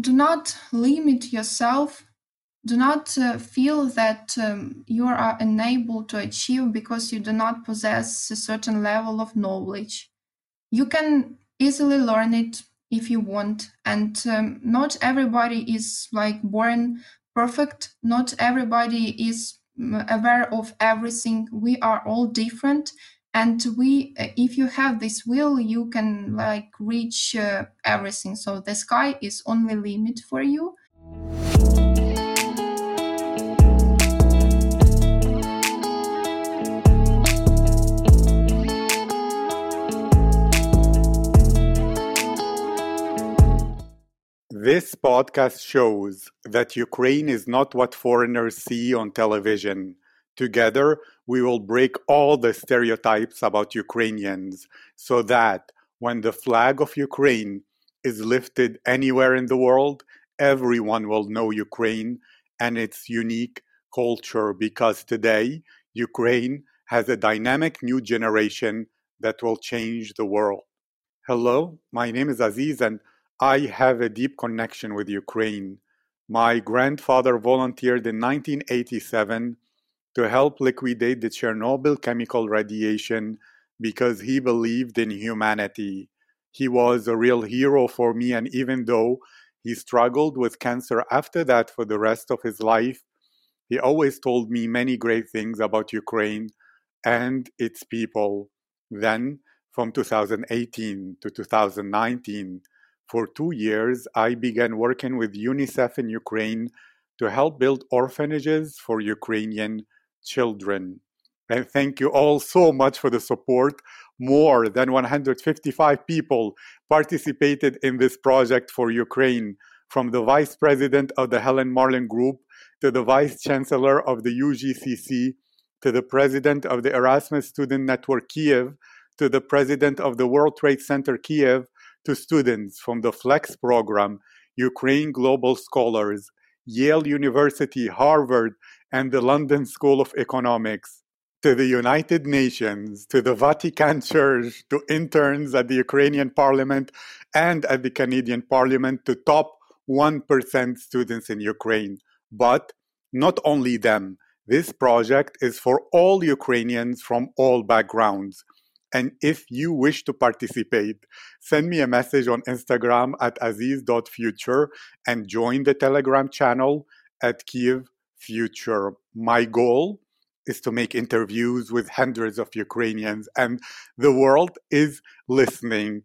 do not limit yourself. Do not uh, feel that um, you are unable to achieve because you do not possess a certain level of knowledge. You can easily learn it if you want, and um, not everybody is like born perfect. Not everybody is mm, aware of everything. We are all different, and we uh, if you have this will you can like reach uh, everything so the sky is only limit for you This podcast shows that Ukraine is not what foreigners see on television. Together, we will break all the stereotypes about Ukrainians so that when the flag of Ukraine is lifted anywhere in the world, everyone will know Ukraine and its unique culture because today, Ukraine has a dynamic new generation that will change the world. Hello, my name is Aziz and I have a deep connection with Ukraine. My grandfather volunteered in 1987 to help liquidate the Chernobyl chemical radiation because he believed in humanity. He was a real hero for me, and even though he struggled with cancer after that for the rest of his life, he always told me many great things about Ukraine and its people. Then, from 2018 to 2019, for two years, I began working with UNICEF in Ukraine to help build orphanages for Ukrainian children. And thank you all so much for the support. More than 155 people participated in this project for Ukraine, from the vice president of the Helen Marlen Group to the vice chancellor of the UGCC to the president of the Erasmus Student Network Kiev to the president of the World Trade Center Kiev to students from the FLEX program, Ukraine Global Scholars, Yale University, Harvard, and the London School of Economics, to the United Nations, to the Vatican Church, to interns at the Ukrainian Parliament and at the Canadian Parliament, to top 1% students in Ukraine. But not only them, this project is for all Ukrainians from all backgrounds. And if you wish to participate, send me a message on Instagram at aziz.future and join the Telegram channel at Kiev future. My goal is to make interviews with hundreds of Ukrainians, and the world is listening.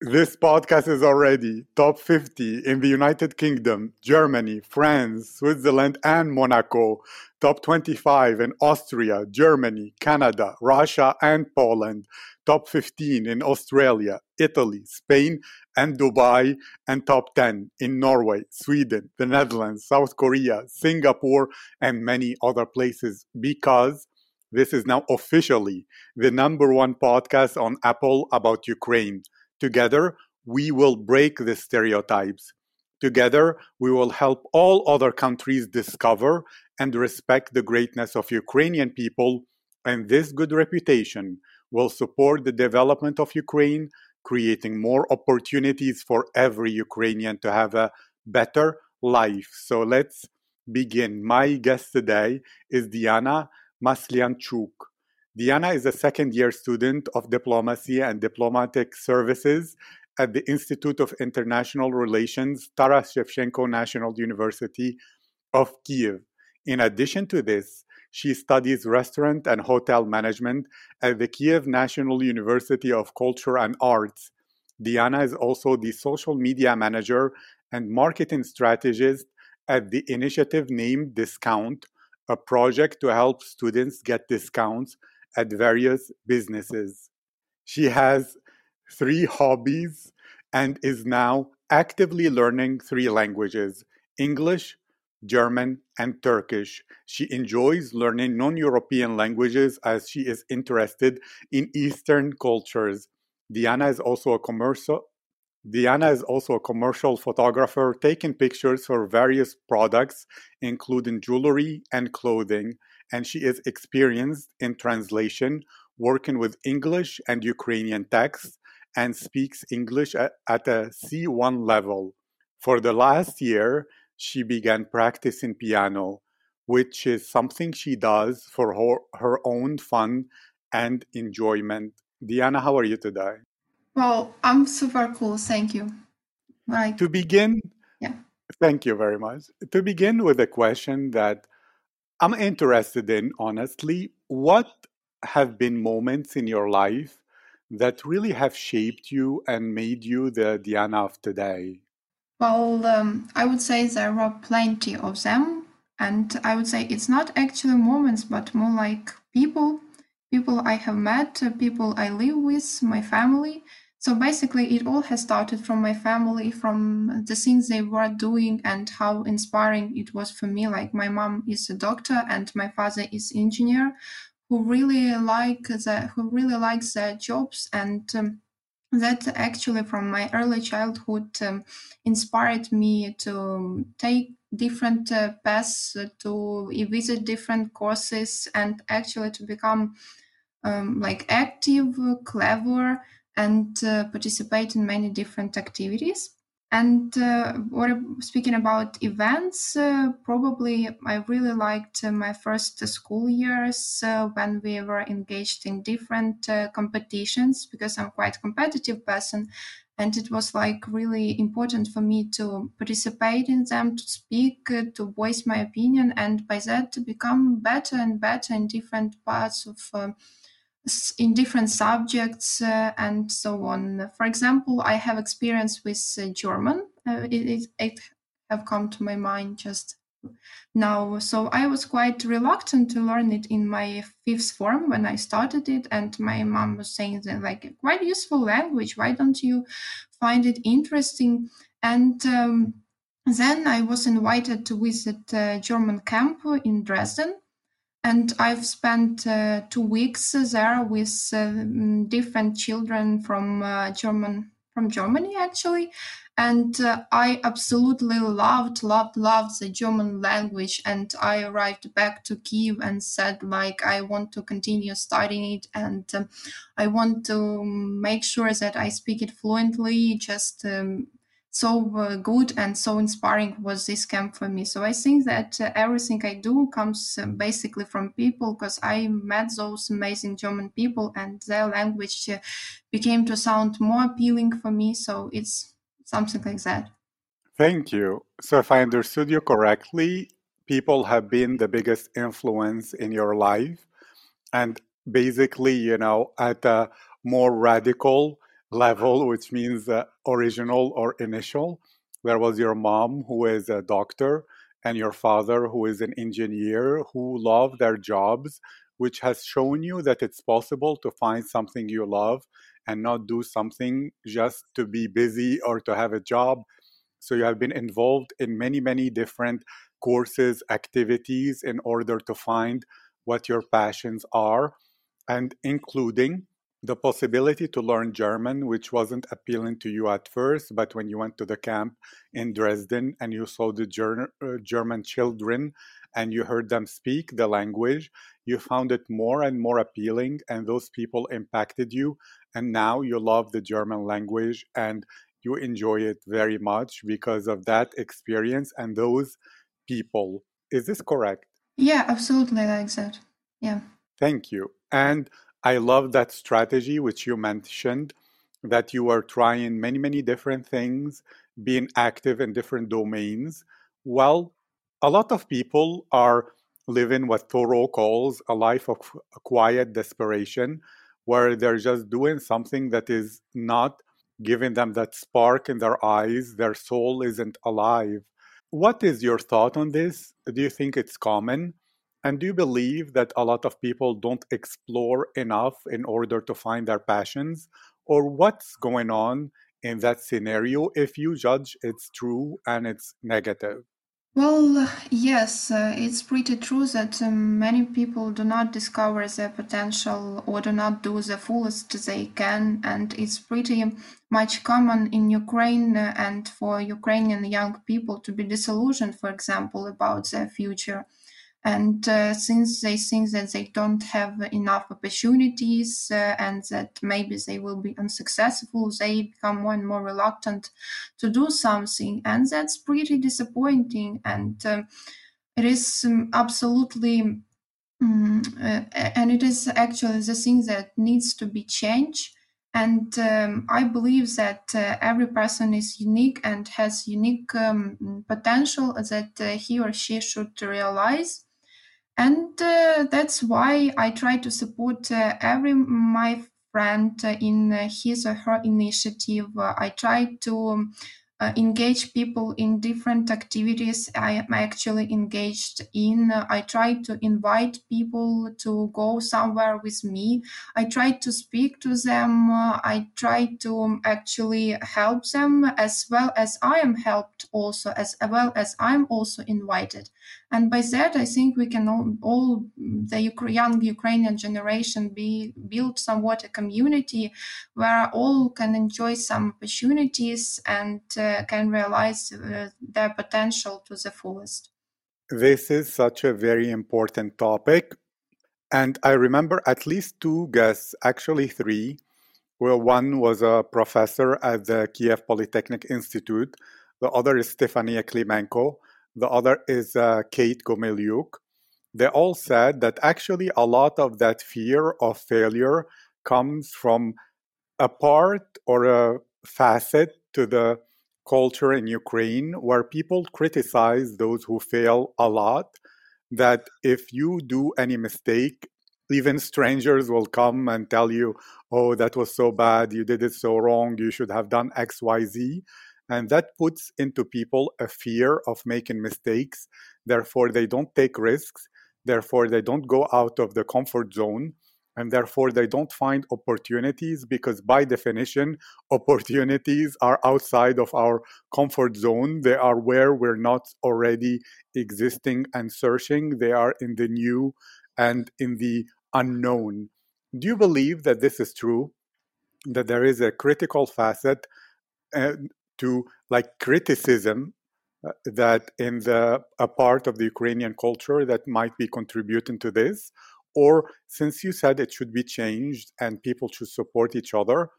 This podcast is already top 50 in the United Kingdom, Germany, France, Switzerland, and Monaco, top 25 in Austria, Germany, Canada, Russia, and Poland, top 15 in Australia, Italy, Spain, and Dubai, and top 10 in Norway, Sweden, the Netherlands, South Korea, Singapore, and many other places. Because this is now officially the number one podcast on Apple about Ukraine. Together, we will break the stereotypes. Together, we will help all other countries discover and respect the greatness of Ukrainian people, and this good reputation will support the development of Ukraine, creating more opportunities for every Ukrainian to have a better life. So let's begin. My guest today is Diana Maslyanchuk. Diana is a second year student of diplomacy and diplomatic services at the Institute of International Relations, Taras Shevchenko National University of Kiev. In addition to this, she studies restaurant and hotel management at the Kiev National University of Culture and Arts. Diana is also the social media manager and marketing strategist at the initiative named Discount, a project to help students get discounts at various businesses. She has three hobbies and is now actively learning three languages English, German, and Turkish. She enjoys learning non European languages as she is interested in Eastern cultures. Diana is also a commercial. Diana is also a commercial photographer taking pictures for various products, including jewelry and clothing and she is experienced in translation, working with English and Ukrainian texts, and speaks English at, at a C1 level. For the last year, she began practicing piano, which is something she does for her, her own fun and enjoyment. Diana, how are you today? Well, I'm super cool. Thank you. Like, to begin, yeah. Thank you very much. To begin with a question that I'm interested in, honestly, what have been moments in your life that really have shaped you and made you the Diana of today? Well, um, I would say there are plenty of them. And I would say it's not actually moments, but more like people, people I have met, uh, people I live with, my family. So basically, it all has started from my family, from the things they were doing, and how inspiring it was for me. Like my mom is a doctor, and my father is engineer, who really like the who really likes their jobs and. Um, that actually from my early childhood um, inspired me to take different uh, paths to visit different courses and actually to become um, like active clever and uh, participate in many different activities. And uh, what speaking about events, uh, probably I really liked uh, my first school years uh, when we were engaged in different uh, competitions because I'm quite competitive person, and it was like really important for me to participate in them, to speak, uh, to voice my opinion, and by that to become better and better in different parts of um, in different subjects uh, and so on. For example, I have experience with uh, German. Uh, it, it, it, have come to my mind just now. So I was quite reluctant to learn it in my fifth form when I started it, and my mom was saying that like quite useful language. Why don't you find it interesting? And um, then I was invited to visit a German camp in Dresden and I've spent uh, two weeks there with uh, different children from uh, German from Germany actually, and uh, I absolutely loved loved loved the German language. And I arrived back to Kiev and said like I want to continue studying it, and um, I want to make sure that I speak it fluently. Just um, so uh, good and so inspiring was this camp for me. So I think that uh, everything I do comes uh, basically from people because I met those amazing German people and their language uh, became to sound more appealing for me. So it's something like that. Thank you. So if I understood you correctly, people have been the biggest influence in your life and basically, you know, at a more radical level, which means uh, original or initial. There was your mom, who is a doctor, and your father, who is an engineer, who love their jobs, which has shown you that it's possible to find something you love and not do something just to be busy or to have a job. So you have been involved in many, many different courses, activities in order to find what your passions are, and including the possibility to learn German, which wasn't appealing to you at first, but when you went to the camp in Dresden and you saw the ger- uh, German children and you heard them speak the language, you found it more and more appealing, and those people impacted you. And now you love the German language and you enjoy it very much because of that experience and those people. Is this correct? Yeah, absolutely like that. Yeah. Thank you. And I love that strategy which you mentioned that you are trying many, many different things, being active in different domains. Well, a lot of people are living what Thoreau calls a life of quiet desperation, where they're just doing something that is not giving them that spark in their eyes. Their soul isn't alive. What is your thought on this? Do you think it's common? And do you believe that a lot of people don't explore enough in order to find their passions? Or what's going on in that scenario if you judge it's true and it's negative? Well, yes, uh, it's pretty true that um, many people do not discover their potential or do not do the fullest they can, and it's pretty much common in Ukraine uh, and for Ukrainian young people to be disillusioned, for example, about their future and uh, since they think that they don't have enough opportunities uh, and that maybe they will be unsuccessful, they become more and more reluctant to do something. And that's pretty disappointing. And um, it is um, absolutely, um, uh, and it is actually the thing that needs to be changed. And um, I believe that uh, every person is unique and has unique um, potential that uh, he or she should realize and uh, that's why I try to support uh, every my friend uh, in his or her initiative. I try to um, uh, engage people in different activities I am actually engaged in. I try to invite people to go somewhere with me. I try to speak to them. Uh, I try to actually help them as well as I am helped also, as well as I'm also invited. And by that, I think we can all, all the young Ukrainian generation be build somewhat a community where all can enjoy some opportunities and uh, can realize uh, their potential to the fullest. This is such a very important topic. And I remember at least two guests, actually three, where one was a professor at the Kiev Polytechnic Institute, the other is Stefania Klimenko, the other is uh, Kate Gomeliuk. They all said that actually a lot of that fear of failure comes from a part or a facet to the culture in Ukraine where people criticize those who fail a lot. That if you do any mistake, even strangers will come and tell you, oh, that was so bad, you did it so wrong, you should have done XYZ. And that puts into people a fear of making mistakes. Therefore, they don't take risks. Therefore, they don't go out of the comfort zone. And therefore, they don't find opportunities because, by definition, opportunities are outside of our comfort zone. They are where we're not already existing and searching. They are in the new and in the unknown. Do you believe that this is true? That there is a critical facet uh, to like criticism uh, that in the a part of the Ukrainian culture that might be contributing to this, or since you said it should be changed and people should support each other,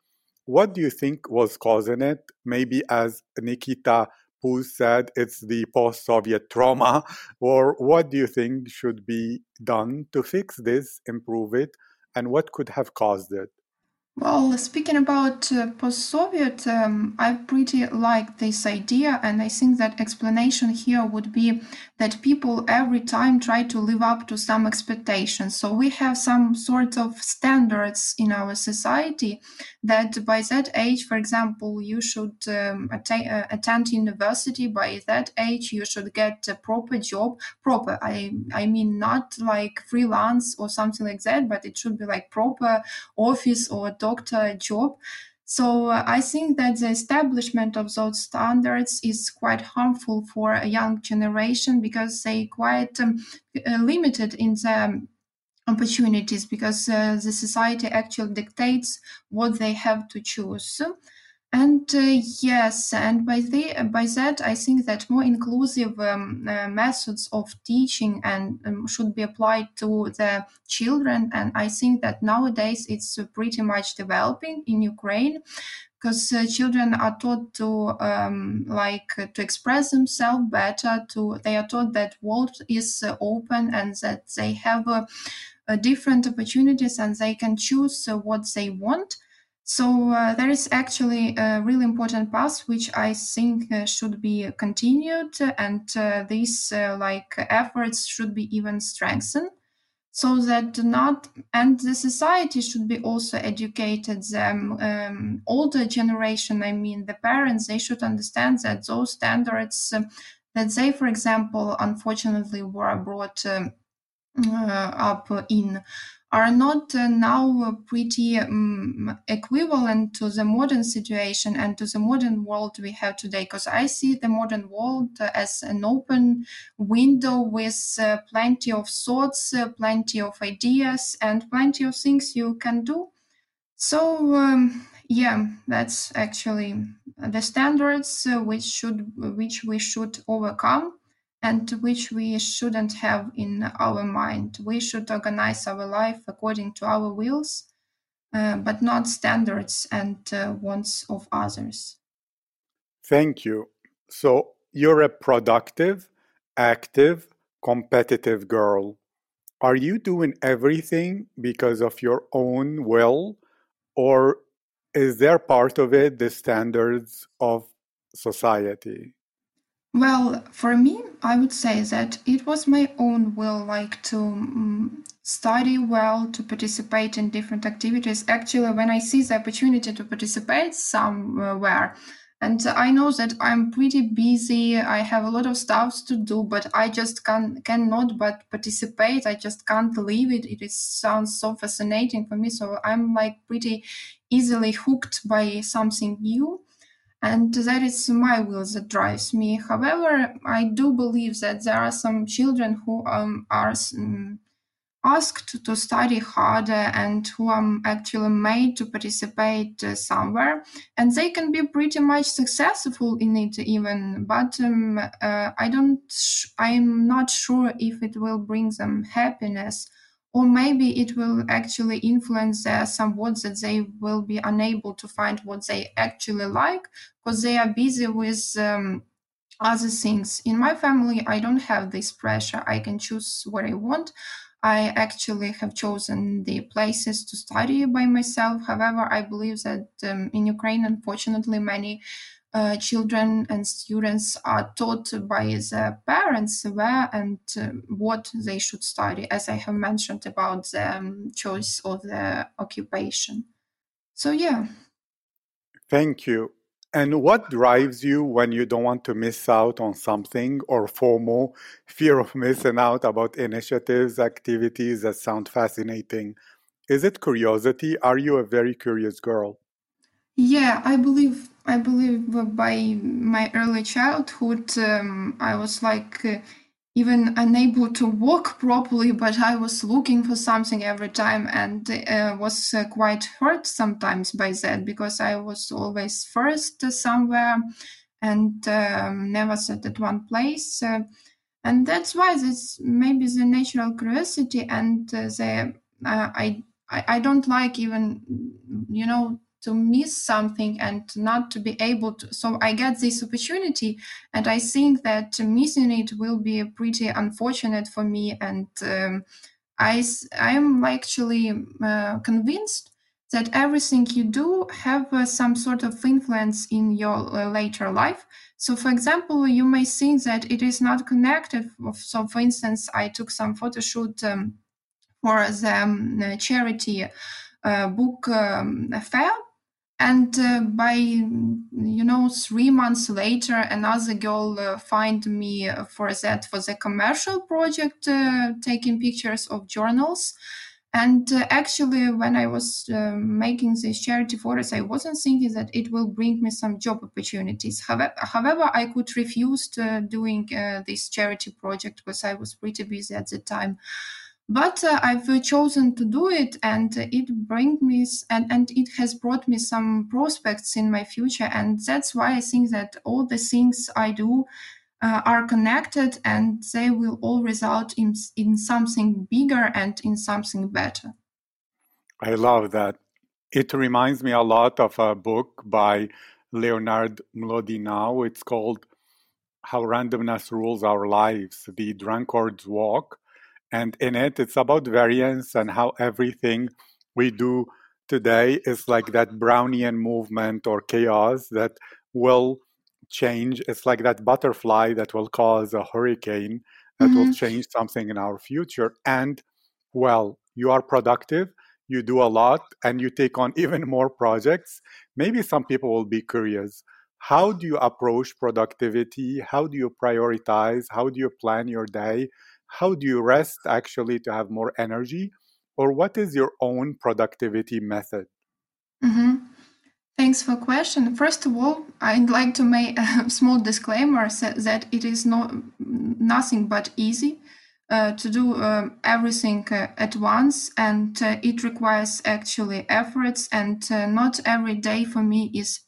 what do you think was causing it? Maybe as Nikita Puz said, it's the post-Soviet trauma, or what do you think should be done to fix this, improve it, and what could have caused it? Well, speaking about uh, post-Soviet, um, I pretty like this idea, and I think that explanation here would be that people every time try to live up to some expectations. So we have some sort of standards in our society that by that age, for example, you should um, uh, attend university. By that age, you should get a proper job. Proper, I I mean not like freelance or something like that, but it should be like proper office or doctor job. So uh, I think that the establishment of those standards is quite harmful for a young generation because they quite um, uh, limited in the opportunities because uh, the society actually dictates what they have to choose. And uh, yes, and by the by that, I think that more inclusive um, uh, methods of teaching and um, should be applied to the children. And I think that nowadays it's pretty much developing in Ukraine because uh, children are taught to um, like uh, to express themselves better. To they are taught that world is uh, open and that they have different opportunities and they can choose what they want so uh, there is actually a really important path which I think uh, should be continued, and uh, these uh, like efforts should be even strengthened, so that not and the society should be also educated. The um, older generation, I mean the parents, they should understand that those standards um, that they, for example, unfortunately were brought um, uh, up in are not uh, now pretty um, equivalent to the modern situation and to the modern world we have today. Because i see the modern world as an open window with uh, plenty of thoughts uh, plenty of ideas and plenty of things you can do. So um, yeah that's actually the standards uh, which should which we should overcome and which we shouldn't have in our mind. We should organize our life according to our wills, uh, but not standards and uh, wants of others. Thank you. So you're a productive, active, competitive girl. Are you doing everything because of your own will, or is there part of it the standards of society? Well, for me, I would say that it was my own will, like to um, study well, to participate in different activities. Actually, when I see the opportunity to participate somewhere, and I know that I'm pretty busy. I have a lot of stuff to do, but I just can cannot but participate. I just can't leave it. It is, sounds so fascinating for me. So I'm like pretty easily hooked by something new and that is my will that drives me. However, I do believe that there are some children who um, are um, asked to study harder and who are actually made to participate uh, somewhere, and they can be pretty much successful in it even. But um, uh, I don't, I'm not sure if it will bring them happiness or maybe it will actually influence uh, somewhat that they will be unable to find what they actually like because they are busy with um, other things. In my family, I don't have this pressure. I can choose what I want. I actually have chosen the places to study by myself. However, I believe that um, in Ukraine, unfortunately, many uh, children and students are taught by their parents where and uh, what they should study, as I have mentioned about the um, choice of the occupation. So, yeah. Thank you. And what drives you when you don't want to miss out on something or FOMO, fear of missing out about initiatives, activities that sound fascinating? Is it curiosity? Are you a very curious girl? Yeah, I believe I believe by my early childhood, um, I was like uh, even unable to walk properly, but I was looking for something every time and uh, was uh, quite hurt sometimes by that because I was always first somewhere and um, never sat at one place. Uh, and that's why this maybe the natural curiosity and uh, the uh, I, I I don't like even you know to miss something and not to be able to so i get this opportunity and i think that missing it will be pretty unfortunate for me and um, i i am actually uh, convinced that everything you do have uh, some sort of influence in your uh, later life. So for example you may think that it is not connected so for instance i took some photo shoot um, for the um, charity uh, book um, fair and uh, by you know three months later another girl uh, find me for that for the commercial project uh, taking pictures of journals. And uh, actually when i was uh, making these charity photos i wasn't thinking that it will bring me some job opportunities. However, however i could refuse doing uh, this charity project because i was pretty busy at the time but uh, I've uh, chosen to do it, and it brings me and, and it has brought me some prospects in my future, and that's why I think that all the things I do uh, are connected, and they will all result in in something bigger and in something better. I love that. It reminds me a lot of a book by Leonard Mlodinow. It's called How Randomness Rules Our Lives: The Drunkard's Walk and in it, it's about variance and how everything we do today is like that Brownian movement or chaos that will change. It's like that butterfly that will cause a hurricane that mm-hmm. will change something in our future. And well, you are productive, you do a lot, and you take on even more projects. Maybe some people will be curious. How do you approach productivity? How do you prioritize? How do you plan your day? How do you rest actually to have more energy? Or what is your own productivity method? Mm-hmm. thanks for question. First of all i'd like to make a small disclaimer that it is not nothing but easy uh, to do um, everything uh, at once and uh, it requires actually efforts and uh, not every day for me is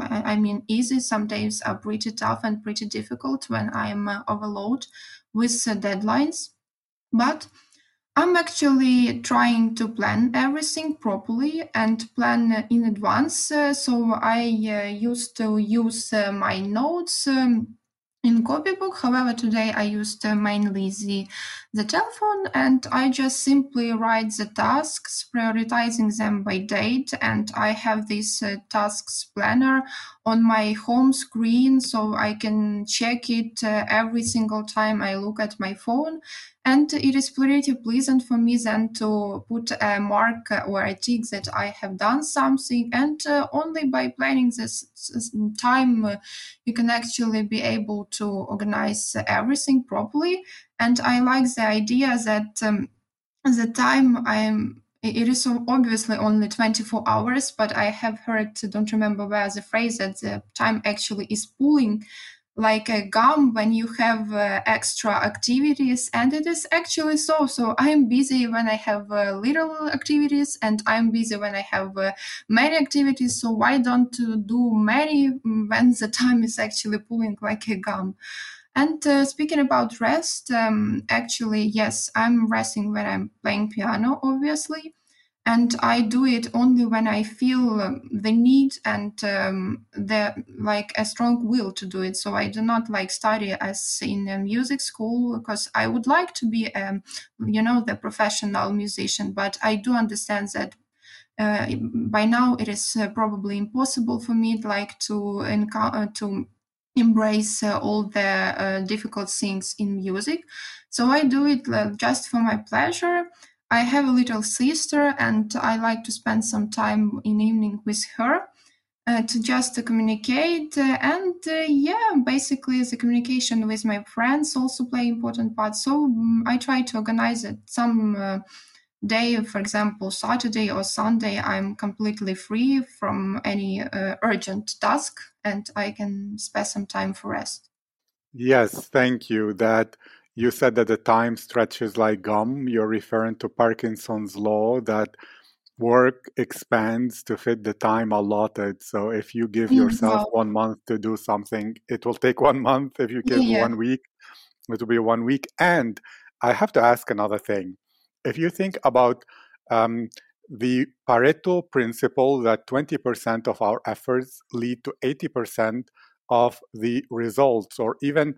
i mean easy. Some days are pretty tough and pretty difficult when i'm uh, overloaded with deadlines but i'm actually trying to plan everything properly and plan in advance so i used to use my notes um, in copybook. However, today I used uh, mainly the, the telephone and I just simply write the tasks, prioritizing them by date. And I have this uh, tasks planner on my home screen so I can check it uh, every single time I look at my phone. And it is pretty pleasant for me then to put a mark or a tick that I have done something. And uh, only by planning this, time, uh, you can actually be able to organize everything properly. And I like the idea that um, the time I'm it is obviously only 24 hours, but I have heard, don't remember where the phrase that the time actually is pulling like a gum when you have uh, extra activities and it is actually so. So i'm busy when i have uh, little activities and i'm busy when i have uh, many activities. So why don't do many when the time is actually pulling like a gum and uh, speaking about rest um, actually yes i'm resting when i'm playing piano obviously and I do it only when I feel um, the need and um, the like a strong will to do it. So I do not like study as in a music school because I would like to be, um, you know, the professional musician. But I do understand that uh, by now it is uh, probably impossible for me like to encounter uh, to embrace uh, all the uh, difficult things in music. So I do it uh, just for my pleasure I have a little sister, and I like to spend some time in evening with her. Uh, to just to communicate uh, and uh, yeah basically the communication with my friends also play important part so um, i try to organize it some day for example saturday or sunday i'm completely free from any uh, urgent task and i can spare some time for rest yes thank you that you said that the time stretches like gum. You're referring to Parkinson's law that work expands to fit the time allotted. So if you give mm, yourself one month to do something, it will take one month. If you give yeah. one week, it will be one week. And I have to ask another thing. If you think about um, the Pareto principle that 20% of our efforts lead to 80% of the results, or even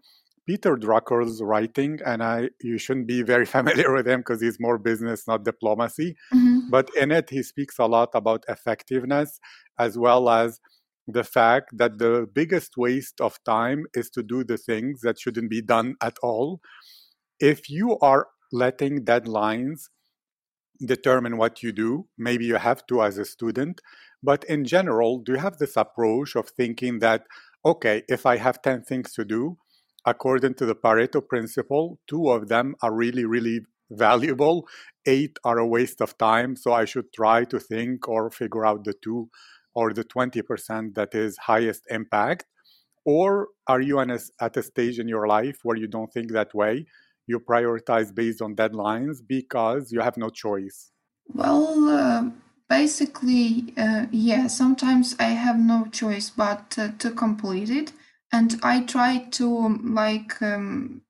Peter Drucker's writing, and I you shouldn't be very familiar with him because he's more business, not diplomacy. Mm-hmm. But in it, he speaks a lot about effectiveness as well as the fact that the biggest waste of time is to do the things that shouldn't be done at all. If you are letting deadlines determine what you do, maybe you have to as a student, but in general, do you have this approach of thinking that, okay, if I have 10 things to do, according to the Pareto principle, two of them are really, really valuable. Eight are a waste of time. So I should try to think or figure out the two or the 20% that is highest impact. Or are you at a stage in your life where you don't think that way? You prioritize based on deadlines because you have no choice. Well, uh, basically, uh, yeah, sometimes I have no choice but uh, to complete it and I try to like um,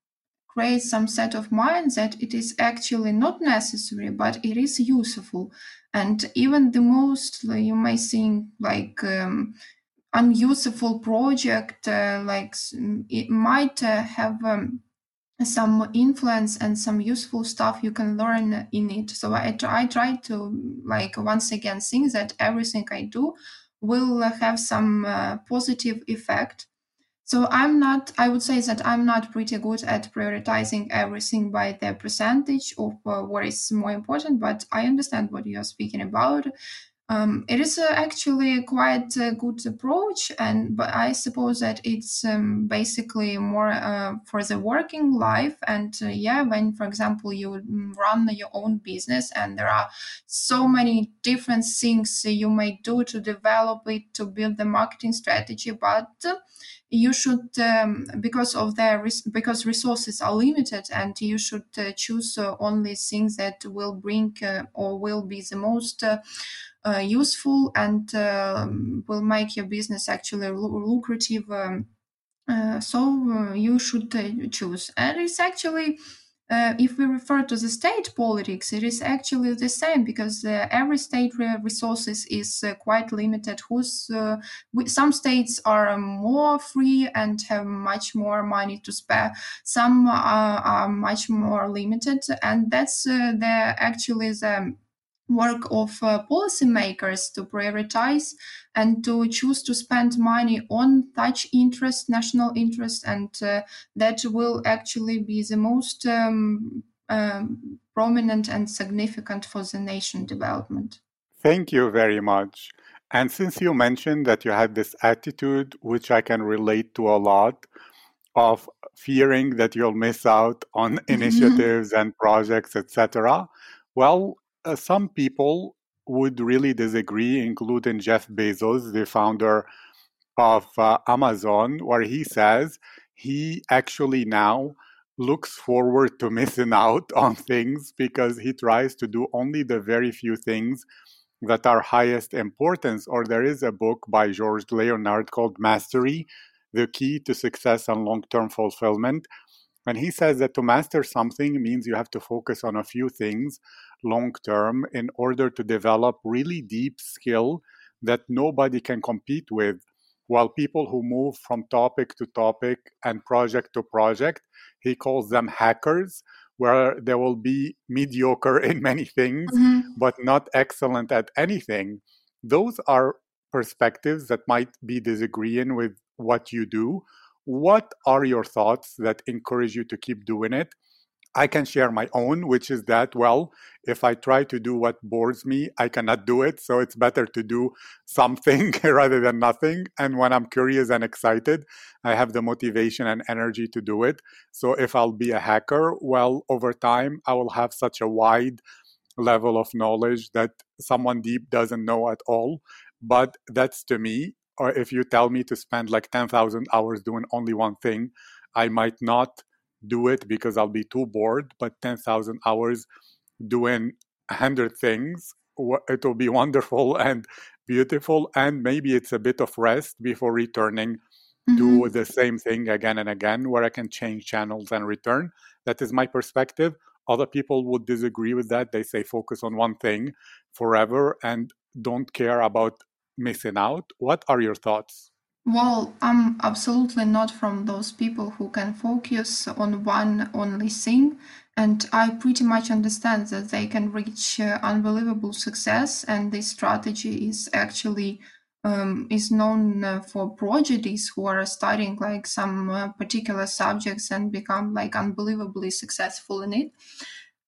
create some set of mind that it is actually not necessary, but it is useful. And even the most you may think like um, unuseful project, uh, like it might uh, have. Um, some influence and some useful stuff you can learn in it so I, I try to like once again think that everything i do will have some uh, positive effect so I'm not, I would say that I'm not pretty good at prioritizing everything by the percentage of uh, what is more important, but I understand what you're speaking about. Um, it is uh, actually quite a good approach, and but I suppose that it's um, basically more uh, for the working life. And uh, yeah, when, for example, you run your own business, and there are so many different things you may do to develop it, to build the marketing strategy, but you should um, because of their res- because resources are limited and you should uh, choose uh, only things that will bring uh, or will be the most uh, uh, useful and um, will make your business actually lucrative um, so you should choose and it's actually uh, if we refer to the state politics, it is actually the same because uh, every state resources is uh, quite limited. Who's uh, some states are um, more free and have much more money to spare. Some are, are much more limited, and that's uh, the actually the work of uh, policymakers to prioritize and to choose to spend money on such interest, national interest, and uh, that will actually be the most um, um, prominent and significant for the nation development. Thank you very much. And since you mentioned that you had this attitude, which I can relate to a lot, of fearing that you'll miss out on initiatives and projects, etc. Well, uh, some people would really disagree, including Jeff Bezos, the founder of uh, Amazon, where he says he actually now looks forward to missing out on things because he tries to do only the very few things that are highest importance. Or there is a book by George Leonard called Mastery The Key to Success and Long Term Fulfillment. And he says that to master something means you have to focus on a few things long term in order to develop really deep skill that nobody can compete with. While people who move from topic to topic and project to project, he calls them hackers, where they will be mediocre in many things, mm-hmm. but not excellent at anything. Those are perspectives that might be disagreeing with what you do. What are your thoughts that encourage you to keep doing it? I can share my own, which is that, well, if I try to do what bores me, I cannot do it. So it's better to do something rather than nothing. And when I'm curious and excited, I have the motivation and energy to do it. So if I'll be a hacker, well, over time, I will have such a wide level of knowledge that someone deep doesn't know at all. But that's to me. Or if you tell me to spend like 10,000 hours doing only one thing, I might not do it because I'll be too bored, but 10,000 hours doing 100 things, it will be wonderful and beautiful. And maybe it's a bit of rest before returning mm-hmm. to the same thing again and again, where I can change channels and return. That is my perspective. Other people would disagree with that. They say focus on one thing forever and don't care about missing out. What are your thoughts? Well, I'm absolutely not from those people who can focus on one only thing, and I pretty much understand that they can reach uh, unbelievable success, and this strategy is actually um, is known uh, for prodigies who are studying like some uh, particular subjects and become like unbelievably successful in it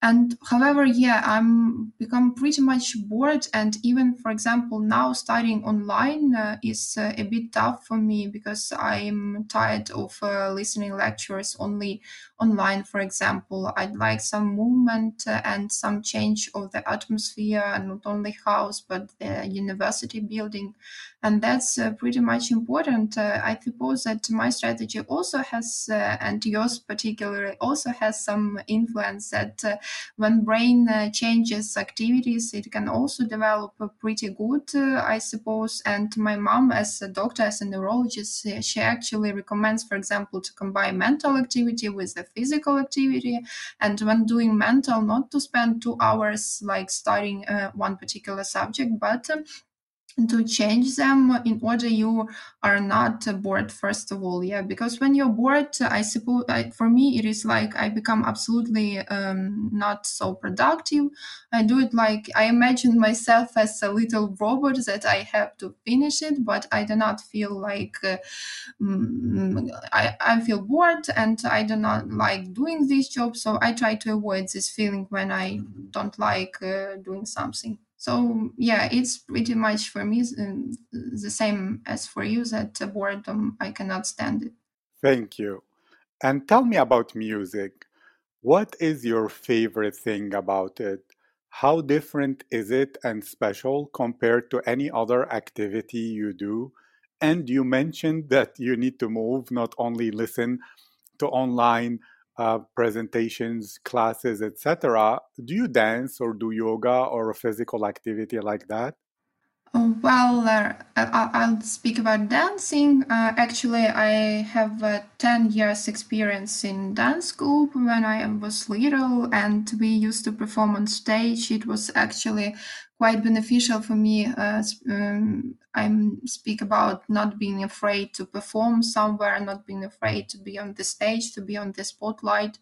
and however yeah i'm become pretty much bored. And even for example now studying online uh, is uh, a bit tough for me because i'm tired of uh, listening lectures only online for example. I'd like some movement uh, and some change of the atmosphere and not only house but the university building. And that's uh, pretty much important. Uh, i suppose that my strategy also has and yours particularly also has some influence that when brain uh, changes activities, it can also develop pretty good, uh, I suppose. And my mom, as a doctor, as a neurologist, she actually recommends, for example, to combine mental activity with the physical activity. And when doing mental, not to spend two hours like studying uh, one particular subject, but um, to change them in order you are not bored first of all yeah? Because when you're bored i suppose I, for me it is like i become absolutely um, not so productive. I do it like i imagine myself as a little robot that i have to finish it but i do not feel like uh, um, I, I feel bored and i do not like doing this job so i try to avoid this feeling when i don't like uh, doing something so yeah it's pretty much for me um, the same as for you that boredom i cannot stand it. Thank you. And tell me about music. What is your favorite thing about it? How different is it and special compared to any other activity you do? And you mentioned that you need to move, not only listen to online uh, presentations, classes, etc. Do you dance or do yoga or a physical activity like that? Oh, well, uh, I'll speak about dancing. Uh, actually, I have uh, 10 years experience in dance group when I was little and we used to perform on stage. It was actually quite beneficial for me. Uh, um, I speak about not being afraid to perform somewhere, not being afraid to be on the stage, to be on the spotlight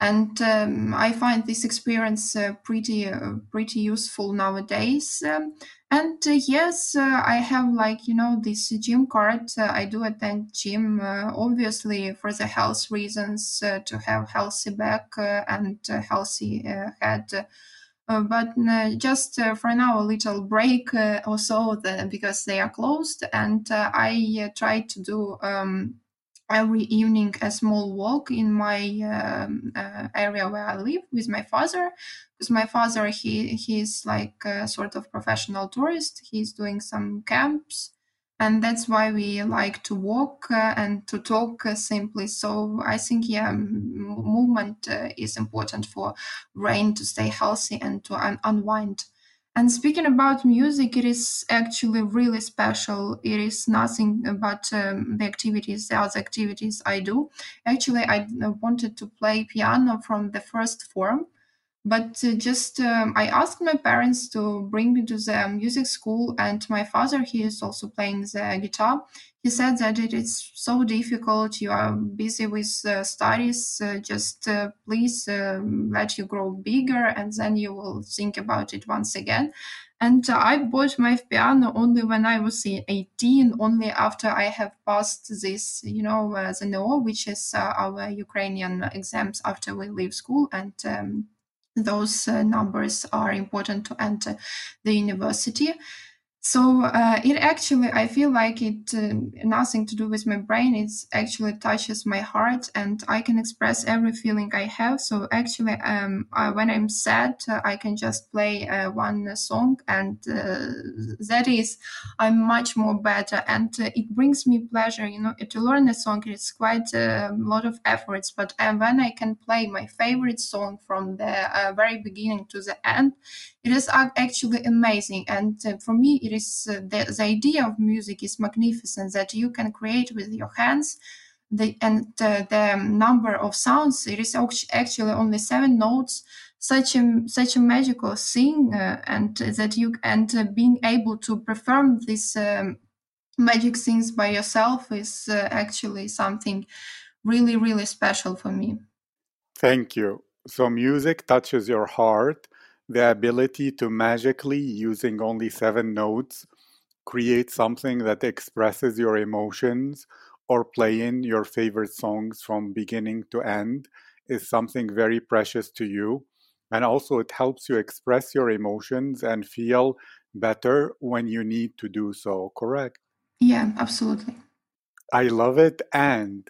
and um, I find this experience uh, pretty uh, pretty useful nowadays. Um, and uh, yes, uh, I have like you know this gym card. Uh, I do attend gym obviously for the health reasons to have healthy back and healthy head. But just for now, a little break or so the, because they are closed, and I try to do um, every evening a small walk in my um, uh, area where I live with my father. Because my father, he he's like a sort of professional tourist. He's doing some camps, and that's why we like to walk uh, and to talk uh, simply. So I think yeah, movement uh, is important for brain to stay healthy and to un- unwind. And speaking about music, it is actually really special. It is nothing but um, the activities, the other activities I do. Actually, I wanted to play piano from the first form, but uh, just um, I asked my parents to bring me to the music school, and my father, he is also playing the guitar. He said that it is so difficult. You are busy with uh, studies. Uh, just uh, please um, let you grow bigger, and then you will think about it once again. And I bought my piano only when I was 18, only after I have passed this, you know, uh, the NO, which is uh, our Ukrainian exams after we leave school. And um, those uh, numbers are important to enter the university so uh, it actually i feel like it uh, nothing to do with my brain. It actually touches my heart and i can express every feeling i have. So actually um, uh, when i'm sad uh, i can just play uh, one song and uh, that is i'm much more better. And it brings me pleasure you know to learn a song it's quite a lot of efforts. But when i can play my favorite song from the very beginning to the end it is actually amazing and for me it is uh, the, the idea of music is magnificent that you can create with your hands the, and uh, the number of sounds. It is actually only seven notes such a such a magical thing uh, and that you and uh, being able to perform these um, magic things by yourself is uh, actually something really really special for me. Thank you. So music touches your heart the ability to magically, using only seven notes, create something that expresses your emotions or playing your favorite songs from beginning to end is something very precious to you. And also, it helps you express your emotions and feel better when you need to do so, correct? Yeah, absolutely. I love it. And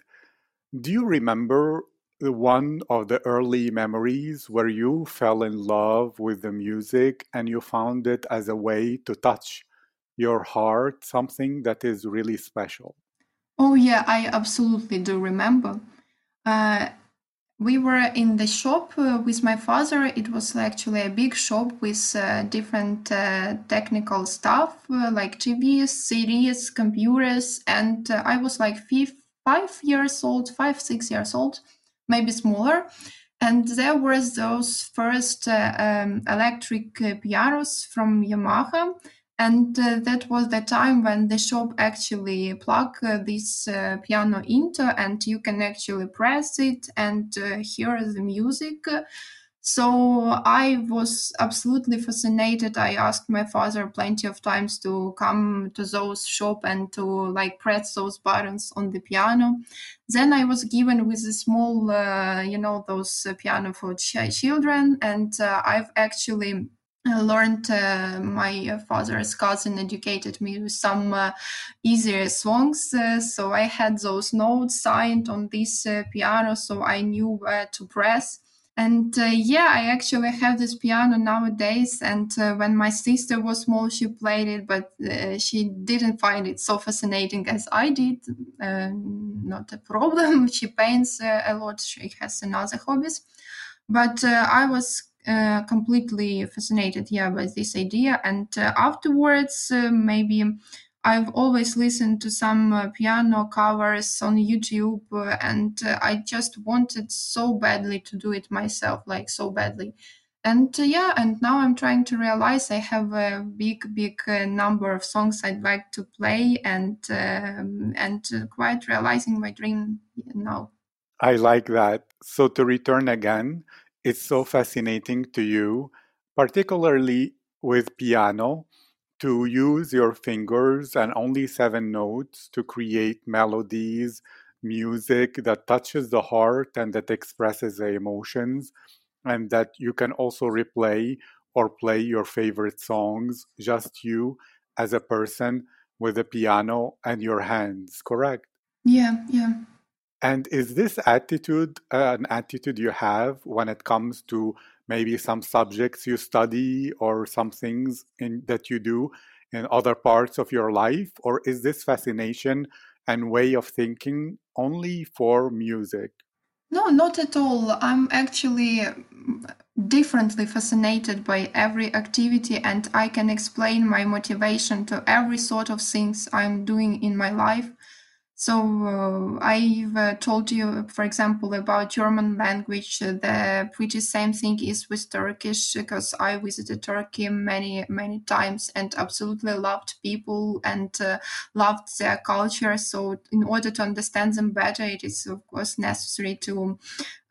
do you remember one of the early memories where you fell in love with the music and you found it as a way to touch your heart, something that is really special. Oh, yeah, I absolutely do remember. Uh, we were in the shop uh, with my father. It was actually a big shop with uh, different uh, technical stuff uh, like TVs, CDs, computers, and uh, I was like five, five years old, five, six years old maybe smaller. And there was those first uh, um, electric uh, pianos from Yamaha. And uh, that was the time when the shop actually plug uh, this uh, piano into and you can actually press it and uh, hear the music. So I was absolutely fascinated. I asked my father plenty of times to come to those shop and to like press those buttons on the piano. Then I was given with a small, uh, you know, those uh, piano for ch- children, and uh, I've actually uh, learned uh, my father's cousin educated me with some uh, easier songs uh, so i had those notes signed on this piano so i knew where to press and uh, yeah i actually have this piano nowadays and uh, when my sister was small she played it but uh, she didn't find it so fascinating as i did uh, not a problem. She paints uh, a lot. She has another hobbies. But uh, i was completely fascinated yeah by this idea. And afterwards maybe I've always listened to some uh, piano covers on YouTube, uh, and uh, I just wanted so badly to do it myself, like so badly. And uh, yeah, and now I'm trying to realize I have a big, big uh, number of songs I'd like to play, and um, and uh, quite realizing my dream now. I like that. So to return again, it's so fascinating to you, particularly with piano to use your fingers and only seven notes to create melodies, music that touches the heart and that expresses the emotions, and that you can also replay or play your favorite songs, just you as a person with a piano and your hands, correct? Yeah, yeah. And is this attitude uh, an attitude you have when it comes to maybe some subjects you study or some things in, that you do in other parts of your life? Or is this fascination and way of thinking only for music? No, not at all. I'm actually mm, differently fascinated by every activity and I can explain my motivation to every sort of things I'm doing in my life. So uh, I've uh, told you, for example, about German language. Uh, the pretty same thing is with Turkish because I visited Turkey many many times and absolutely loved people and uh, loved their culture. So in order to understand them better, it is of course necessary to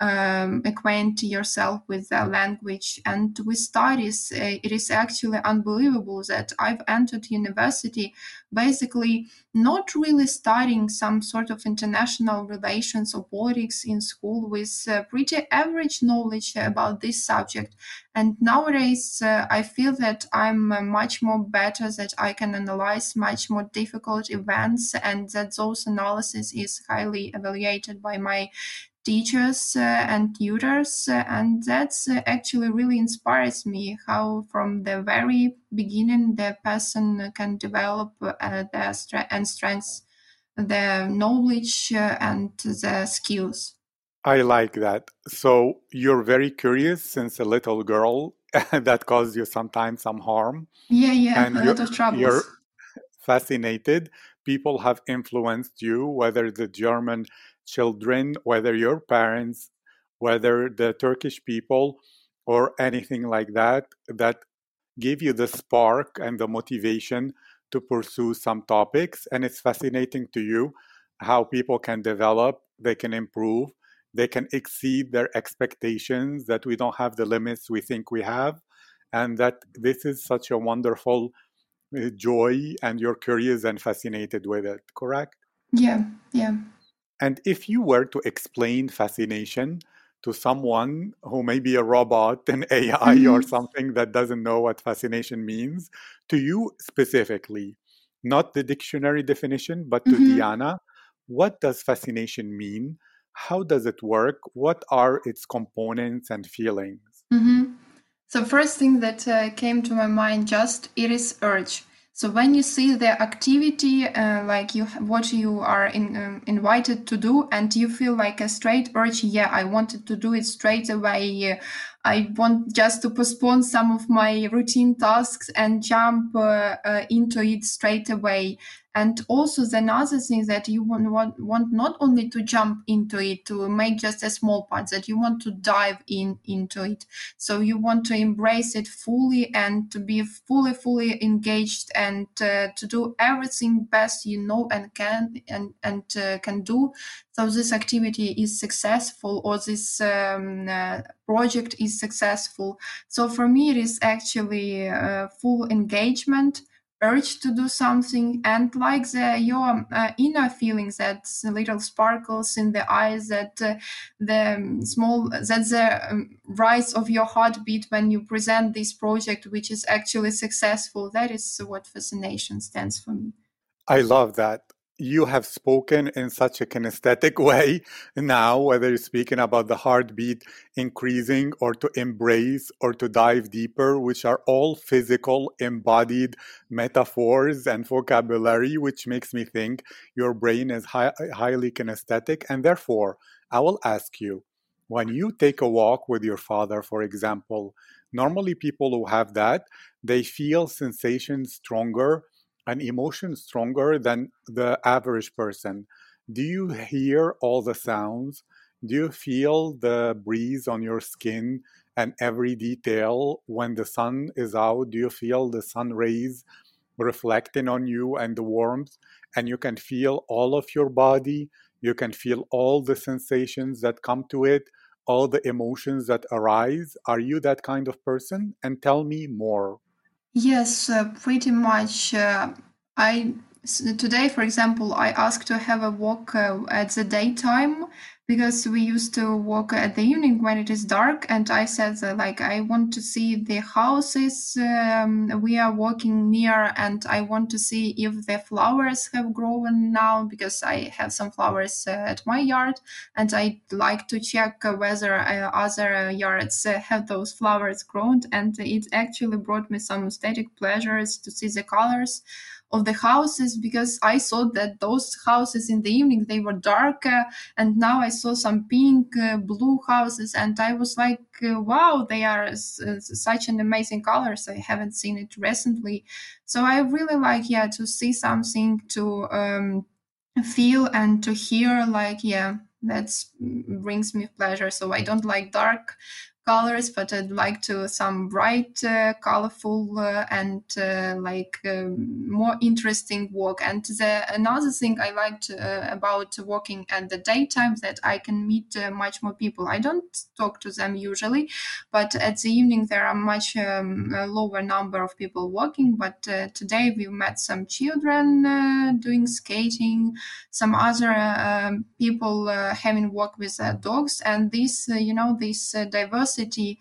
um, acquaint yourself with the language. And with studies, uh, it is actually unbelievable that I've entered university basically not really studying some sort of international relations or politics in school with uh, pretty average knowledge about this subject. And nowadays, uh, I feel that I'm uh, much more better, that I can analyze much more difficult events, and that those analysis is highly evaluated by my teachers uh, and tutors uh, and that's uh, actually really inspires me how from the very beginning the person can develop their strength and strengths the knowledge and the skills. I like that. So you're very curious since a little girl that caused you sometimes some harm. Yeah yeah and a lot of troubles. you're fascinated. People have influenced you whether the german children, whether your parents, whether the Turkish people, or anything like that, that give you the spark and the motivation to pursue some topics. And it's fascinating to you how people can develop, they can improve, they can exceed their expectations, that we don't have the limits we think we have, and that this is such a wonderful uh, joy, and you're curious and fascinated with it, correct? Yeah, yeah. And if you were to explain fascination to someone who may be a robot, an AI, mm-hmm. or something that doesn't know what fascination means, to you specifically, not the dictionary definition, but to mm-hmm. Diana, what does fascination mean? How does it work? What are its components and feelings? Mm-hmm. So, first thing that uh, came to my mind just it is urge. So when you see the activity, uh, like you what you are in, um, invited to do, and you feel like a straight urge, yeah, I wanted to do it straight away. I want just to postpone some of my routine tasks and jump uh, uh, into it straight away. And also, the another thing that you want, want, want not only to jump into it to make just a small part, that you want to dive in into it. So you want to embrace it fully and to be fully, fully engaged and uh, to do everything best you know and can and and uh, can do. So this activity is successful or this um, uh, project is successful. So for me, it is actually uh, full engagement urge to do something and like the your uh, inner feelings that little sparkles in the eyes that uh, the small that the um, rise of your heartbeat when you present this project which is actually successful. That is what fascination stands for me. I love that you have spoken in such a kinesthetic way now, whether you're speaking about the heartbeat increasing or to embrace or to dive deeper, which are all physical, embodied metaphors and vocabulary, which makes me think your brain is high, highly kinesthetic. And therefore, I will ask you when you take a walk with your father, for example, normally people who have that, they feel sensations stronger and emotion stronger than the average person. Do you hear all the sounds? Do you feel the breeze on your skin and every detail when the sun is out? Do you feel the sun rays reflecting on you and the warmth? And you can feel all of your body. You can feel all the sensations that come to it, all the emotions that arise. Are you that kind of person? And tell me more. Yes, uh, pretty much. Uh, I today, for example, I asked to have a walk uh, at the daytime because we used to walk at the evening when it is dark and i said uh, like i want to see the houses um, we are walking near and i want to see if the flowers have grown now because i have some flowers uh, at my yard and i like to check whether uh, other yards uh, have those flowers grown. And it actually brought me some aesthetic pleasures to see the colors of the houses because I saw that those houses in the evening they were dark uh, and now I saw some pink uh, blue houses and I was like uh, wow they are such an amazing colors. I haven't seen it recently. So I really like yeah to see something to um, feel and to hear like yeah that brings me pleasure. So I don't like dark colors, but I'd like to some bright, uh, colorful, uh, and uh, like um, more interesting walk. And the another thing I liked uh, about walking at the daytime that I can meet uh, much more people. I don't talk to them usually, but at the evening there are much um, lower number of people walking. But uh, today we met some children doing skating, some other people having walk with dogs, and this, you know, this diverse curiosity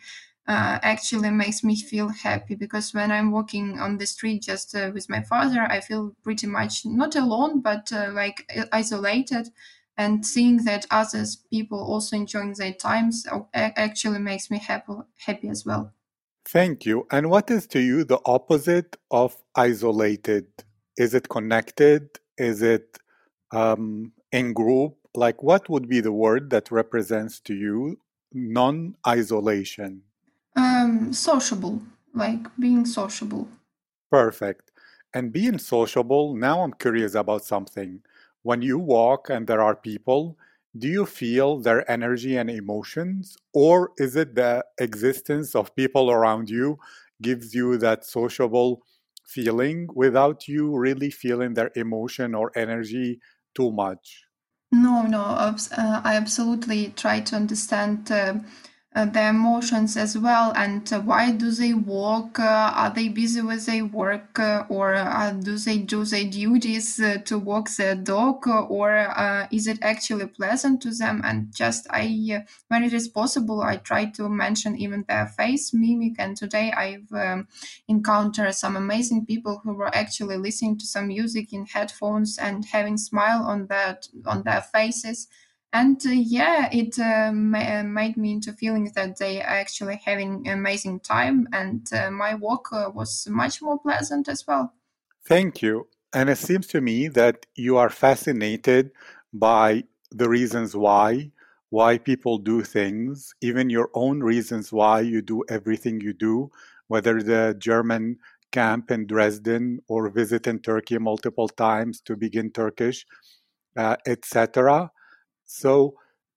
uh, actually makes me feel happy because when I'm walking on the street just uh, with my father, I feel pretty much not alone, but uh, like isolated. And seeing that others people also enjoying their times actually makes me happy, happy as well. Thank you. And what is to you the opposite of isolated? Is it connected? Is it um, in group? Like, what would be the word that represents to you non-isolation? Um, sociable, like being sociable. Perfect. And being sociable, now I'm curious about something. When you walk and there are people, do you feel their energy and emotions? Or is it the existence of people around you gives you that sociable feeling without you really feeling their emotion or energy too much? No, no, uh, I absolutely try to understand uh, their emotions as well and uh, why do they walk? Uh, are they busy with their work uh, or uh, do they do their duties to walk their dog or is it actually pleasant to them? And just i when it is possible i try to mention even their face mimic and today i've um, encountered some amazing people who were actually listening to some music in headphones and having smile on that on their faces and uh, yeah it uh, uh, made me into feeling that they are actually having an amazing time and uh, my walk uh, was much more pleasant as well. Thank you. And it seems to me that you are fascinated by the reasons why why people do things even your own reasons why you do everything you do whether the german camp in dresden or visiting turkey multiple times to begin turkish uh, etc so,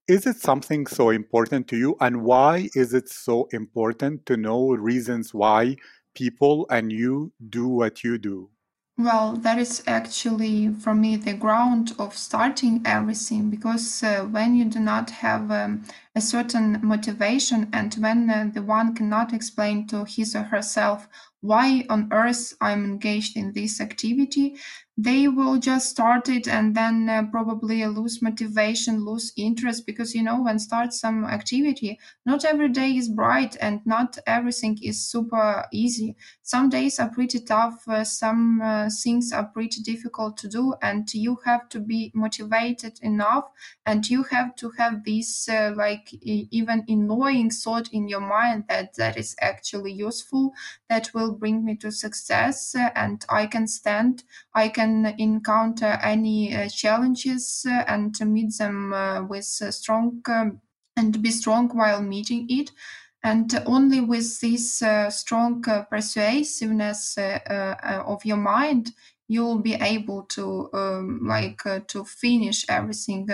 is it something so important to you? And why is it so important to know reasons why people and you do what you do? Well, that is actually for me the ground of starting everything because uh, when you do not have um, a certain motivation and when uh, the one cannot explain to his or herself why on earth I'm engaged in this activity, they will just start it and then uh, probably lose motivation, lose interest because you know when start some activity, not every day is bright and not everything is super easy. Some days are pretty tough, uh, some uh, things are pretty difficult to do, and you have to be motivated enough, and you have to have this uh, like even annoying thought in your mind that that is actually useful, that will bring me to success, uh, and I can stand, I can can encounter any uh, challenges uh, and meet them uh, with strong um, and be strong while meeting it. And only with this strong persuasiveness of your mind, you'll be able to um, like to finish everything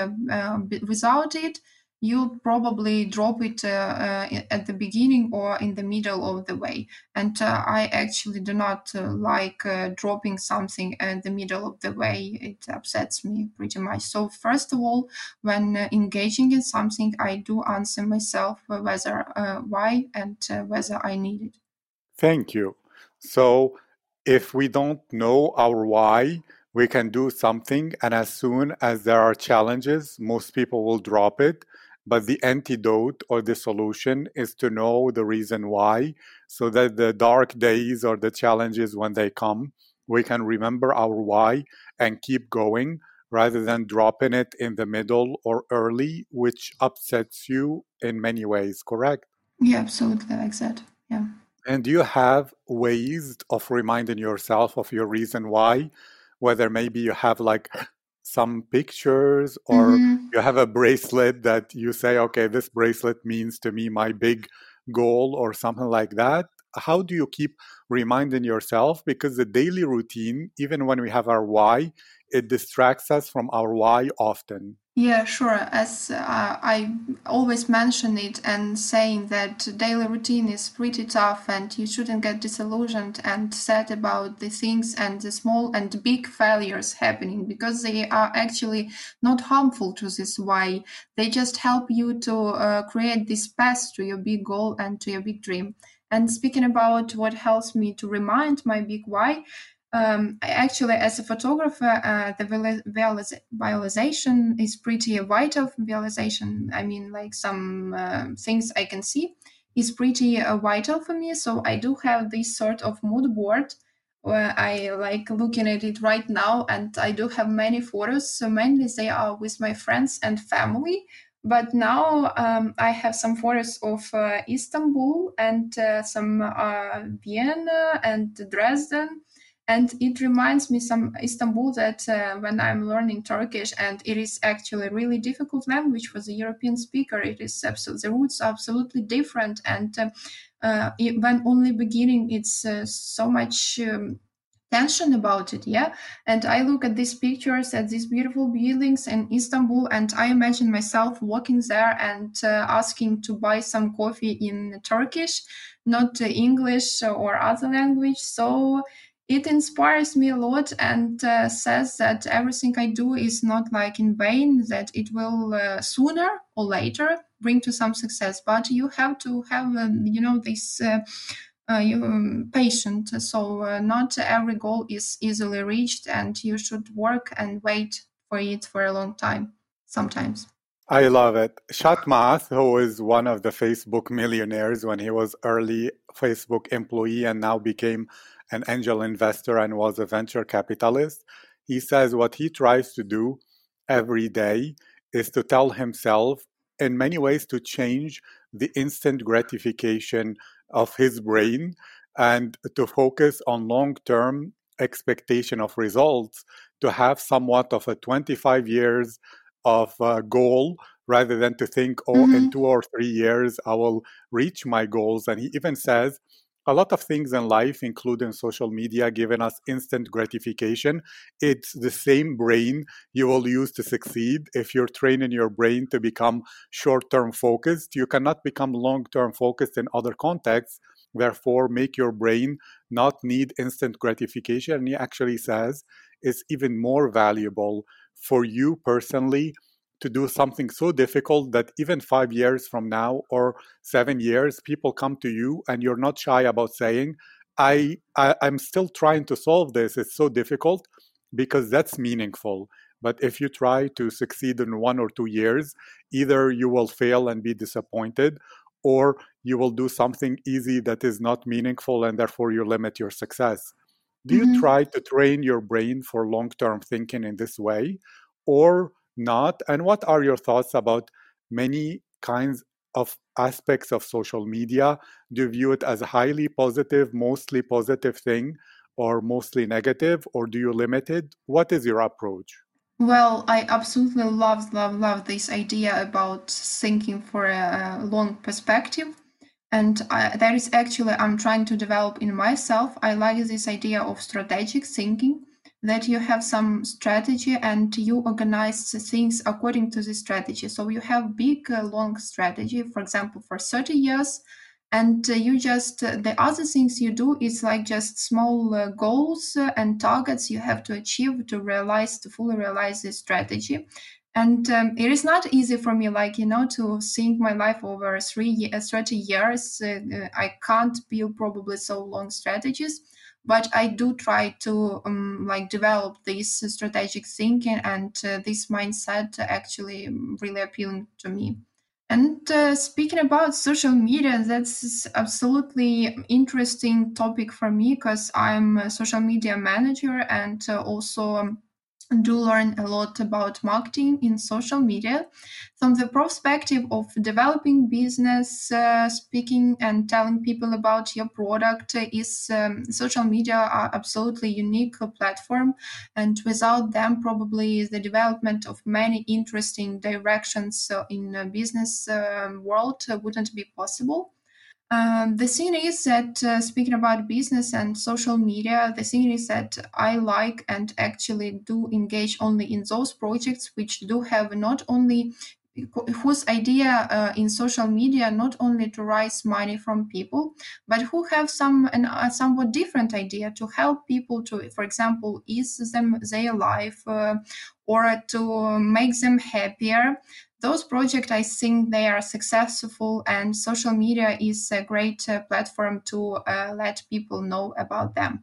without it you'll probably drop it uh, uh, at the beginning or in the middle of the way. And uh, I actually do not uh, like uh, dropping something at the middle of the way. It upsets me pretty much. So, first of all, when uh, engaging in something, I do answer myself whether why and whether I need it. Thank you. So, if we don't know our why, we can do something, and as soon as there are challenges, most people will drop it but the antidote or the solution is to know the reason why, so that the dark days or the challenges when they come, we can remember our why and keep going rather than dropping it in the middle or early, which upsets you in many ways, correct? Yeah, absolutely, like that. Yeah. And do you have ways of reminding yourself of your reason why? Whether maybe you have like some pictures or mm-hmm. you have a bracelet that you say okay this bracelet means to me my big goal or something like that? How do you keep reminding yourself? Because the daily routine even when we have our why it distracts us from our why often yeah, sure. As uh, I always mention it and saying that daily routine is pretty tough and you shouldn't get disillusioned and sad about the things and the small and big failures happening because they are actually not harmful to this why. They just help you to uh, create this path to your big goal and to your big dream. And speaking about what helps me to remind my big why, um, actually, as a photographer, uh, the visualization is pretty vital. Visualization, I mean, like some uh, things I can see, is pretty uh, vital for me. So I do have this sort of mood board where I like looking at it right now, and I do have many photos. So mainly they are with my friends and family. But now um, I have some photos of uh, Istanbul and uh, some uh, Vienna and Dresden and it reminds me some Istanbul that uh, when I'm learning Turkish and it is actually a really difficult language for the European speaker, it is absolutely the roots are absolutely different, and uh, uh, it, when only beginning, it's uh, so much. Um, tension about it yeah and i look at these pictures at these beautiful buildings in istanbul and i imagine myself walking there and uh, asking to buy some coffee in turkish not english or other language so it inspires me a lot and uh, says that everything I do is not like in vain, that it will uh, sooner or later bring to some success. But you have to have, um, you know, this uh, uh um, patient. So uh, not every goal is easily reached, and you should work and wait for it for a long time sometimes. I love it. Shat who is one of the Facebook millionaires when he was early Facebook employee and now became an angel investor and was a venture capitalist, he says what he tries to do every day is to tell himself, in many ways, to change the instant gratification of his brain and to focus on long term expectation of results to have somewhat of a 25 years of uh, goal rather than to think oh mm-hmm. in two or three years i will reach my goals and he even says a lot of things in life, including social media, giving us instant gratification. It's the same brain you will use to succeed. If you're training your brain to become short term focused, you cannot become long term focused in other contexts. Therefore, make your brain not need instant gratification. And he actually says it's even more valuable for you personally to do something so difficult that even five years from now or seven years, people come to you and you're not shy about saying, I, I i'm still trying to solve this. It's so difficult because that's meaningful. But if you try to succeed in one or two years either you will fail and be disappointed or you will do something easy that is not meaningful and therefore you limit your success. Do mm-hmm. you try to train your brain for long term thinking in this way? Or not? And what are your thoughts about many kinds of aspects of social media? Do you view it as a highly positive mostly positive thing or mostly negative or do you limit it? What is your approach? Well i absolutely love love love this idea about thinking for a long perspective. And I, that is actually i'm trying to develop in myself. I like this idea of strategic thinking that you have some strategy and you organize things according to the strategy. So you have big, uh, long strategy, for example, for 30 years, and uh, you just uh, the other things you do is like just small uh, goals uh, and targets you have to achieve to realize to fully realize this strategy. And um, it is not easy for me, like you know, to think my life over three, 30 years. Uh, I can't build probably so long strategies but i do try to um, like develop this strategic thinking and uh, this mindset actually really appealing to me. And uh, speaking about social media that's absolutely interesting topic for me because i'm a social media manager and uh, also um, do learn a lot about marketing in social media. From the perspective of developing business uh, speaking and telling people about your product is um, social media are absolutely unique platform. And without them probably the development of many interesting directions uh, in business uh, world wouldn't be possible um, the thing is that uh, speaking about business and social media, the thing is that I like and actually do engage only in those projects which do have not only whose idea uh, in social media not only to raise money from people but who have some an, a somewhat different idea to help people to for example ease them their life uh, or to make them happier those projects i think they are successful and social media is a great uh, platform to uh, let people know about them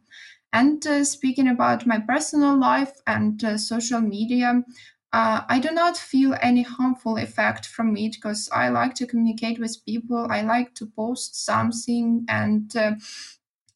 and uh, speaking about my personal life and uh, social media uh, I do not feel any harmful effect from it because I like to communicate with people. I like to post something and uh,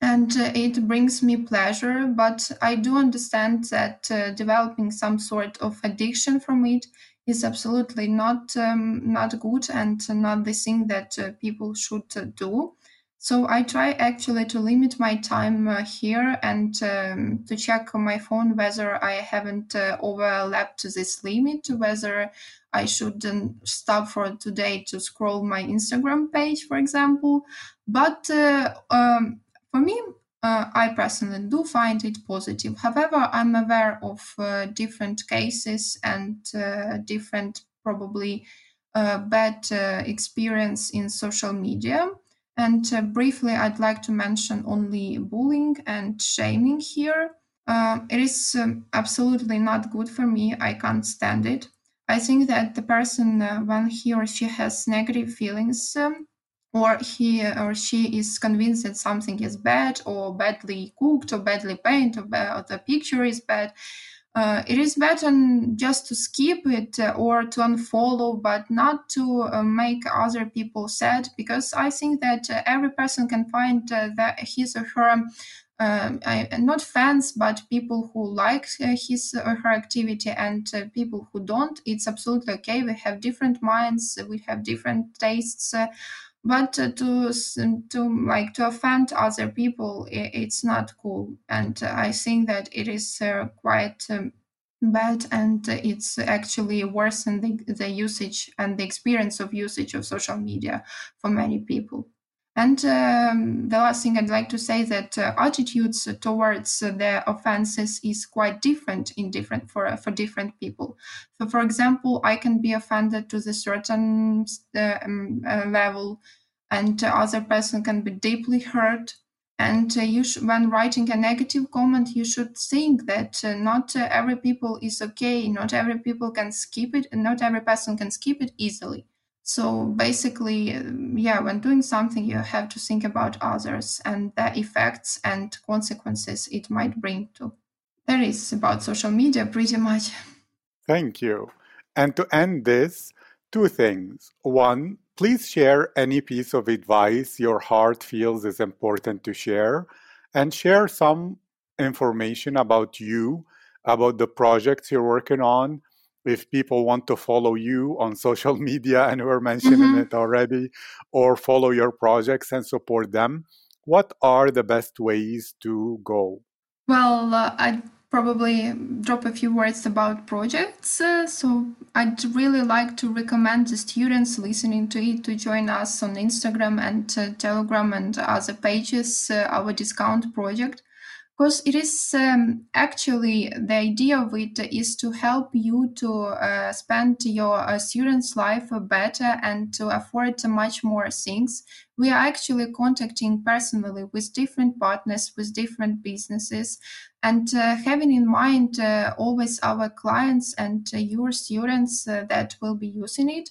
and uh, it brings me pleasure. But I do understand that uh, developing some sort of addiction from it is absolutely not um, not good and not the thing that uh, people should uh, do. So I try actually to limit my time uh, here and um, to check on my phone whether I haven't uh, overlapped this limit, whether I shouldn't stop for today to scroll my Instagram page, for example. But um, for me, uh, I personally do find it positive. However, I'm aware of uh, different cases and uh, different, probably uh, bad uh, experience in social media. And uh, briefly, I'd like to mention only bullying and shaming here. it is um, absolutely not good for me. I can't stand it. I think that the person, when he or she has negative feelings, um, or he or she is convinced that something is bad or badly cooked or badly painted or, the picture is bad uh, it is better just to skip it uh, or to unfollow but not to uh, make other people sad because i think that uh, every person can find uh, that his or her um, I, not fans but people who like uh, his or her activity and people who don't. It's absolutely okay. We have different minds. We have different tastes but to to like to offend other people it's not cool. And i think that it is uh, quite um, bad and it's actually worsen the, the usage and the experience of usage of social media for many people and um, the last thing I'd like to say that uh, attitudes towards the offenses is quite different in different for for different people. So, for example, I can be offended to the certain uh, um, uh, level, and the other person can be deeply hurt. And uh, you sh- when writing a negative comment, you should think that uh, not uh, every people is okay. Not every people can skip it, and not every person can skip it easily So basically, yeah, when doing something, you have to think about others and the effects and consequences it might bring to. That is about social media pretty much. Thank you. And to end this, two things. One, please share any piece of advice your heart feels is important to share, and share some information about you, about the projects you're working on, if people want to follow you on social media and we're mentioning mm-hmm. it already or follow your projects and support them what are the best ways to go well uh, i'd probably drop a few words about projects uh, so i'd really like to recommend the students listening to it to join us on instagram and uh, telegram and other pages uh, our discount project because it is um, actually the idea of it is to help you to uh, spend your uh, student's life better and to afford much more things. We are actually contacting personally with different partners with different businesses and uh, having in mind uh, always our clients and your students uh, that will be using it.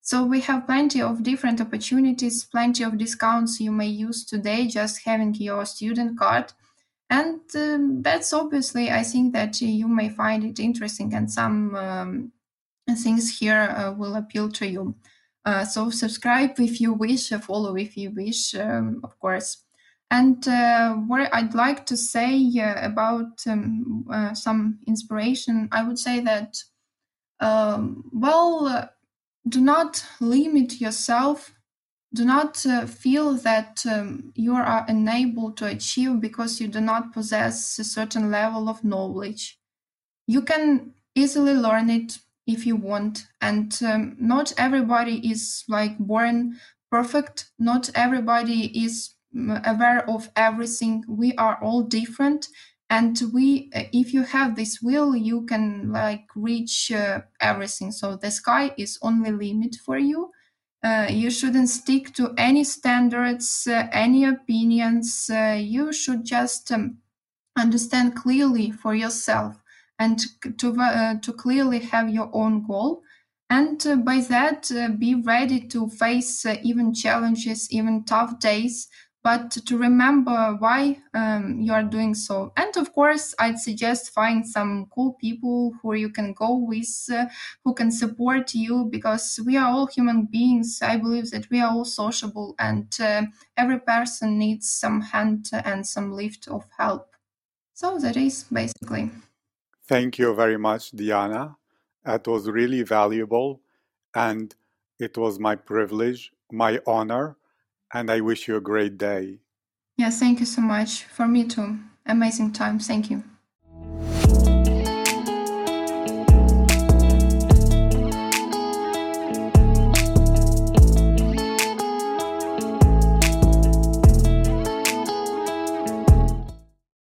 So we have plenty of different opportunities plenty of discounts you may use today just having your student card and um, that's obviously i think that you may find it interesting and some um, things here uh, will appeal to you. Uh, so subscribe if you wish uh, follow if you wish um, of course. And uh, what i'd like to say uh, about um, uh, some inspiration i would say that um, well do not limit yourself do not uh, feel that um, you are unable to achieve because you do not possess a certain level of knowledge. You can easily learn it if you want, and um, not everybody is like born perfect. Not everybody is mm, aware of everything. We are all different, and we, uh, if you have this will, you can like reach uh, everything. So the sky is only limit for you uh, you shouldn't stick to any standards, uh, any opinions. Uh, you should just um, understand clearly for yourself and to, uh, to clearly have your own goal. And uh, by that, be ready to face even challenges, even tough days but to remember why um, you are doing so. And of course, I'd suggest find some cool people who you can go with, uh, who can support you, because we are all human beings. I believe that we are all sociable, and uh, every person needs some hand and some lift of help. So that is basically. Thank you very much, Diana. That was really valuable, and it was my privilege, my honor and I wish you a great day. Yeah, thank you so much. For me too. Amazing time. Thank you.